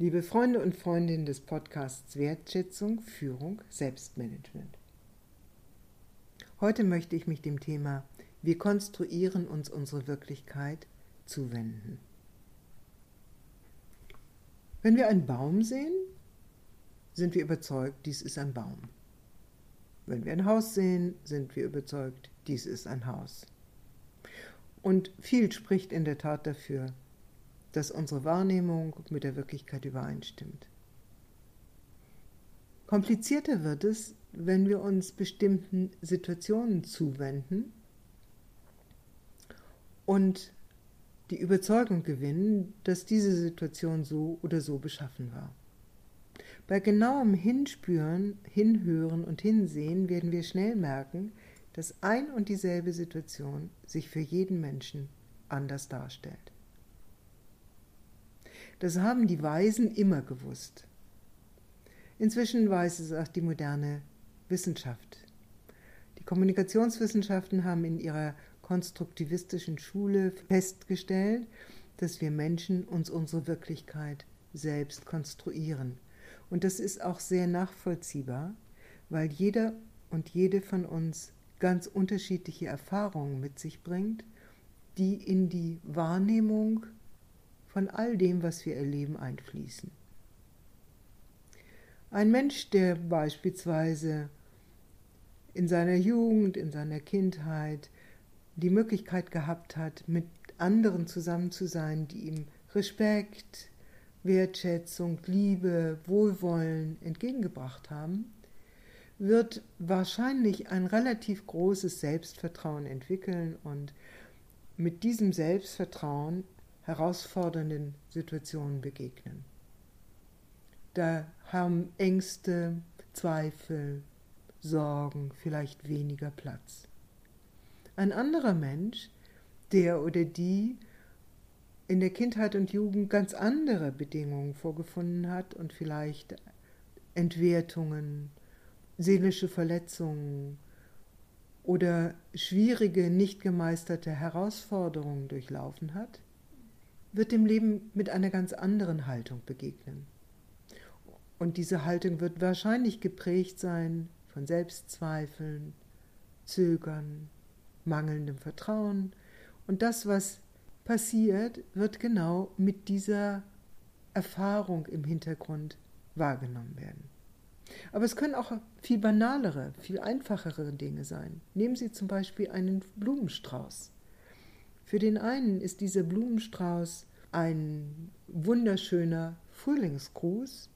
Liebe Freunde und Freundinnen des Podcasts Wertschätzung, Führung, Selbstmanagement. Heute möchte ich mich dem Thema Wir konstruieren uns unsere Wirklichkeit zuwenden. Wenn wir einen Baum sehen, sind wir überzeugt, dies ist ein Baum. Wenn wir ein Haus sehen, sind wir überzeugt, dies ist ein Haus. Und viel spricht in der Tat dafür, dass unsere Wahrnehmung mit der Wirklichkeit übereinstimmt. Komplizierter wird es, wenn wir uns bestimmten Situationen zuwenden und die Überzeugung gewinnen, dass diese Situation so oder so beschaffen war. Bei genauem Hinspüren, Hinhören und Hinsehen werden wir schnell merken, dass ein und dieselbe Situation sich für jeden Menschen anders darstellt. Das haben die Weisen immer gewusst. Inzwischen weiß es auch die moderne Wissenschaft. Die Kommunikationswissenschaften haben in ihrer konstruktivistischen Schule festgestellt, dass wir Menschen uns unsere Wirklichkeit selbst konstruieren. Und das ist auch sehr nachvollziehbar, weil jeder und jede von uns ganz unterschiedliche Erfahrungen mit sich bringt, die in die Wahrnehmung von all dem, was wir erleben, einfließen. Ein Mensch, der beispielsweise in seiner Jugend, in seiner Kindheit die Möglichkeit gehabt hat, mit anderen zusammen zu sein, die ihm Respekt, Wertschätzung, Liebe, Wohlwollen entgegengebracht haben, wird wahrscheinlich ein relativ großes Selbstvertrauen entwickeln und mit diesem Selbstvertrauen herausfordernden Situationen begegnen. Da haben Ängste, Zweifel, Sorgen vielleicht weniger Platz. Ein anderer Mensch, der oder die in der Kindheit und Jugend ganz andere Bedingungen vorgefunden hat und vielleicht Entwertungen, seelische Verletzungen oder schwierige, nicht gemeisterte Herausforderungen durchlaufen hat, wird dem Leben mit einer ganz anderen Haltung begegnen. Und diese Haltung wird wahrscheinlich geprägt sein von Selbstzweifeln, Zögern, mangelndem Vertrauen. Und das, was passiert, wird genau mit dieser Erfahrung im Hintergrund wahrgenommen werden. Aber es können auch viel banalere, viel einfachere Dinge sein. Nehmen Sie zum Beispiel einen Blumenstrauß. Für den einen ist dieser Blumenstrauß ein wunderschöner Frühlingsgruß.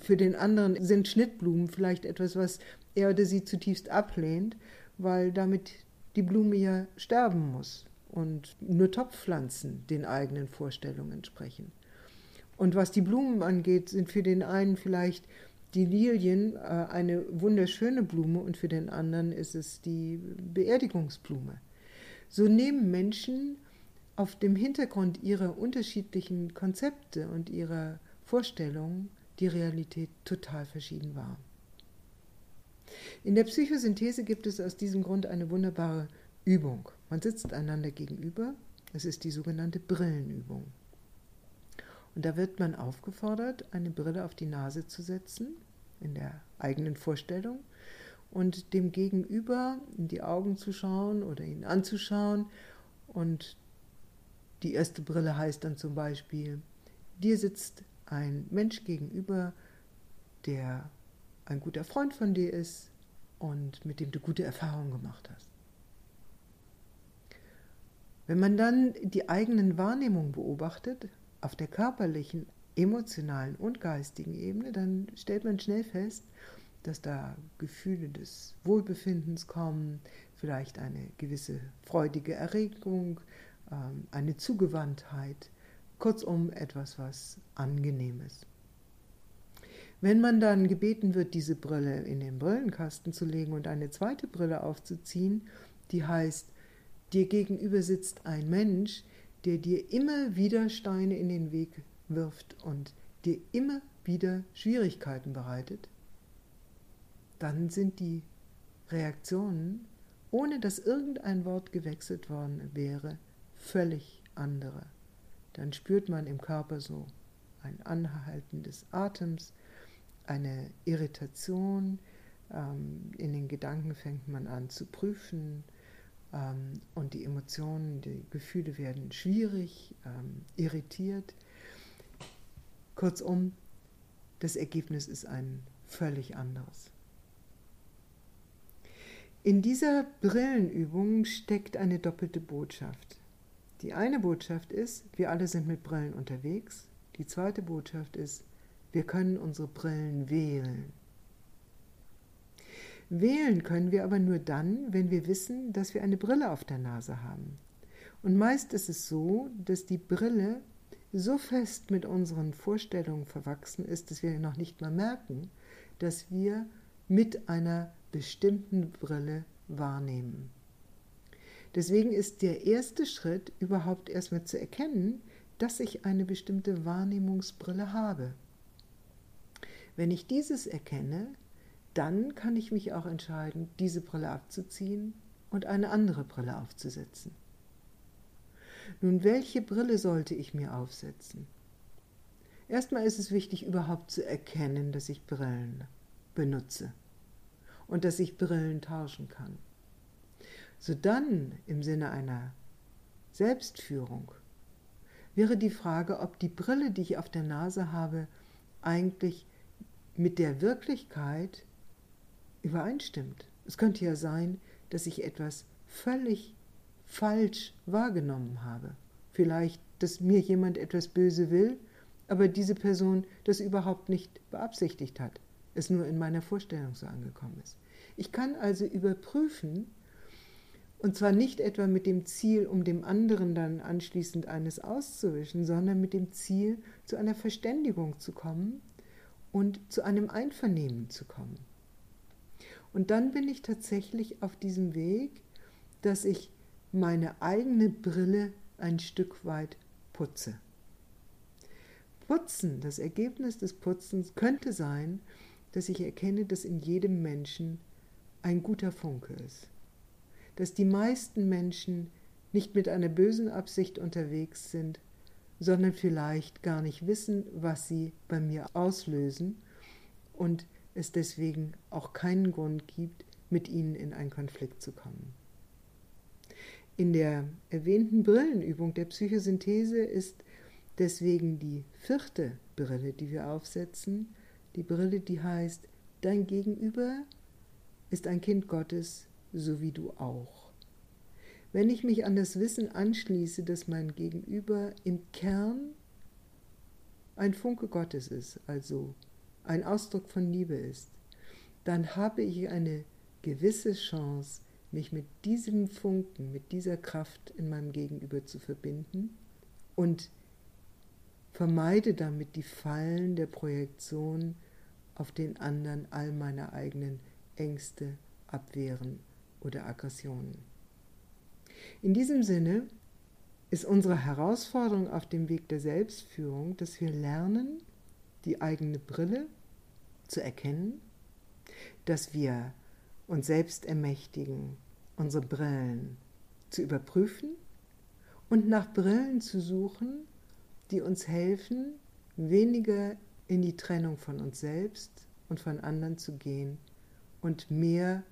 Für den anderen sind Schnittblumen vielleicht etwas, was er oder sie zutiefst ablehnt, weil damit die Blume ja sterben muss und nur Topfpflanzen den eigenen Vorstellungen entsprechen. Und was die Blumen angeht, sind für den einen vielleicht die Lilien äh, eine wunderschöne Blume und für den anderen ist es die Beerdigungsblume. So nehmen Menschen auf dem Hintergrund ihrer unterschiedlichen Konzepte und ihrer Vorstellungen die Realität total verschieden wahr. In der Psychosynthese gibt es aus diesem Grund eine wunderbare Übung. Man sitzt einander gegenüber. Es ist die sogenannte Brillenübung. Und da wird man aufgefordert, eine Brille auf die Nase zu setzen, in der eigenen Vorstellung, und dem Gegenüber in die Augen zu schauen oder ihn anzuschauen. Und die erste Brille heißt dann zum Beispiel, dir sitzt ein Mensch gegenüber, der ein guter Freund von dir ist und mit dem du gute Erfahrungen gemacht hast. Wenn man dann die eigenen Wahrnehmungen beobachtet, auf der körperlichen, emotionalen und geistigen Ebene, dann stellt man schnell fest, dass da Gefühle des Wohlbefindens kommen, vielleicht eine gewisse freudige Erregung, ähm, eine Zugewandtheit, kurzum etwas, was angenehm ist. Wenn man dann gebeten wird, diese Brille in den Brillenkasten zu legen und eine zweite Brille aufzuziehen, die heißt, dir gegenüber sitzt ein Mensch, der dir immer wieder Steine in den Weg wirft und dir immer wieder Schwierigkeiten bereitet, dann sind die Reaktionen, ohne dass irgendein Wort gewechselt worden wäre, völlig andere. Dann spürt man im Körper so ein Anhalten des Atems, eine Irritation. Ähm, in den Gedanken fängt man an zu prüfen ähm, und die Emotionen, die Gefühle werden schwierig, ähm, irritiert. Kurzum, das Ergebnis ist ein völlig anderes. In dieser Brillenübung steckt eine doppelte Botschaft. Die eine Botschaft ist, wir alle sind mit Brillen unterwegs. Die zweite Botschaft ist, wir können unsere Brillen wählen. Wählen können wir aber nur dann, wenn wir wissen, dass wir eine Brille auf der Nase haben. Und meist ist es so, dass die Brille so fest mit unseren Vorstellungen verwachsen ist, dass wir noch nicht mal merken, dass wir mit einer bestimmten Brille wahrnehmen. Deswegen ist der erste Schritt überhaupt erstmal zu erkennen, dass ich eine bestimmte Wahrnehmungsbrille habe. Wenn ich dieses erkenne, dann kann ich mich auch entscheiden, diese Brille abzuziehen und eine andere Brille aufzusetzen. Nun, welche Brille sollte ich mir aufsetzen? Erstmal ist es wichtig, überhaupt zu erkennen, dass ich Brillen benutze und dass ich Brillen tauschen kann. So dann im Sinne einer Selbstführung wäre die Frage, ob die Brille, die ich auf der Nase habe, eigentlich mit der Wirklichkeit übereinstimmt. Es könnte ja sein, dass ich etwas völlig falsch wahrgenommen habe. Vielleicht, dass mir jemand etwas böse will, aber diese Person das überhaupt nicht beabsichtigt hat es nur in meiner Vorstellung so angekommen ist. Ich kann also überprüfen, und zwar nicht etwa mit dem Ziel, um dem anderen dann anschließend eines auszuwischen, sondern mit dem Ziel, zu einer Verständigung zu kommen und zu einem Einvernehmen zu kommen. Und dann bin ich tatsächlich auf diesem Weg, dass ich meine eigene Brille ein Stück weit putze. Putzen, das Ergebnis des Putzens könnte sein, dass ich erkenne, dass in jedem Menschen ein guter Funke ist. Dass die meisten Menschen nicht mit einer bösen Absicht unterwegs sind, sondern vielleicht gar nicht wissen, was sie bei mir auslösen und es deswegen auch keinen Grund gibt, mit ihnen in einen Konflikt zu kommen. In der erwähnten Brillenübung der Psychosynthese ist deswegen die vierte Brille, die wir aufsetzen, die Brille, die heißt, dein Gegenüber ist ein Kind Gottes, so wie du auch. Wenn ich mich an das Wissen anschließe, dass mein Gegenüber im Kern ein Funke Gottes ist, also ein Ausdruck von Liebe ist, dann habe ich eine gewisse Chance, mich mit diesem Funken, mit dieser Kraft in meinem Gegenüber zu verbinden und vermeide damit die Fallen der Projektion auf den anderen all meine eigenen Ängste, Abwehren oder Aggressionen. In diesem Sinne ist unsere Herausforderung auf dem Weg der Selbstführung, dass wir lernen, die eigene Brille zu erkennen, dass wir uns selbst ermächtigen, unsere Brillen zu überprüfen und nach Brillen zu suchen, die uns helfen, weniger in die Trennung von uns selbst und von anderen zu gehen und mehr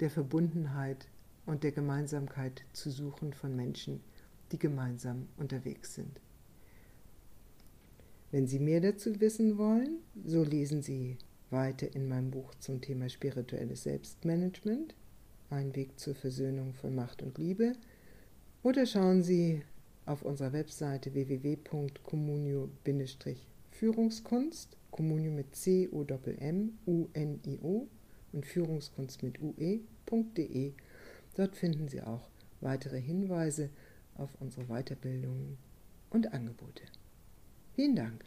der Verbundenheit und der Gemeinsamkeit zu suchen von Menschen, die gemeinsam unterwegs sind. Wenn Sie mehr dazu wissen wollen, so lesen Sie weiter in meinem Buch zum Thema spirituelles Selbstmanagement, ein Weg zur Versöhnung von Macht und Liebe, oder schauen Sie auf unserer Webseite www.communio- Führungskunst, Kommunio mit C, O, M, U, N, I, O und Führungskunst mit UE.de. Dort finden Sie auch weitere Hinweise auf unsere Weiterbildungen und Angebote. Vielen Dank.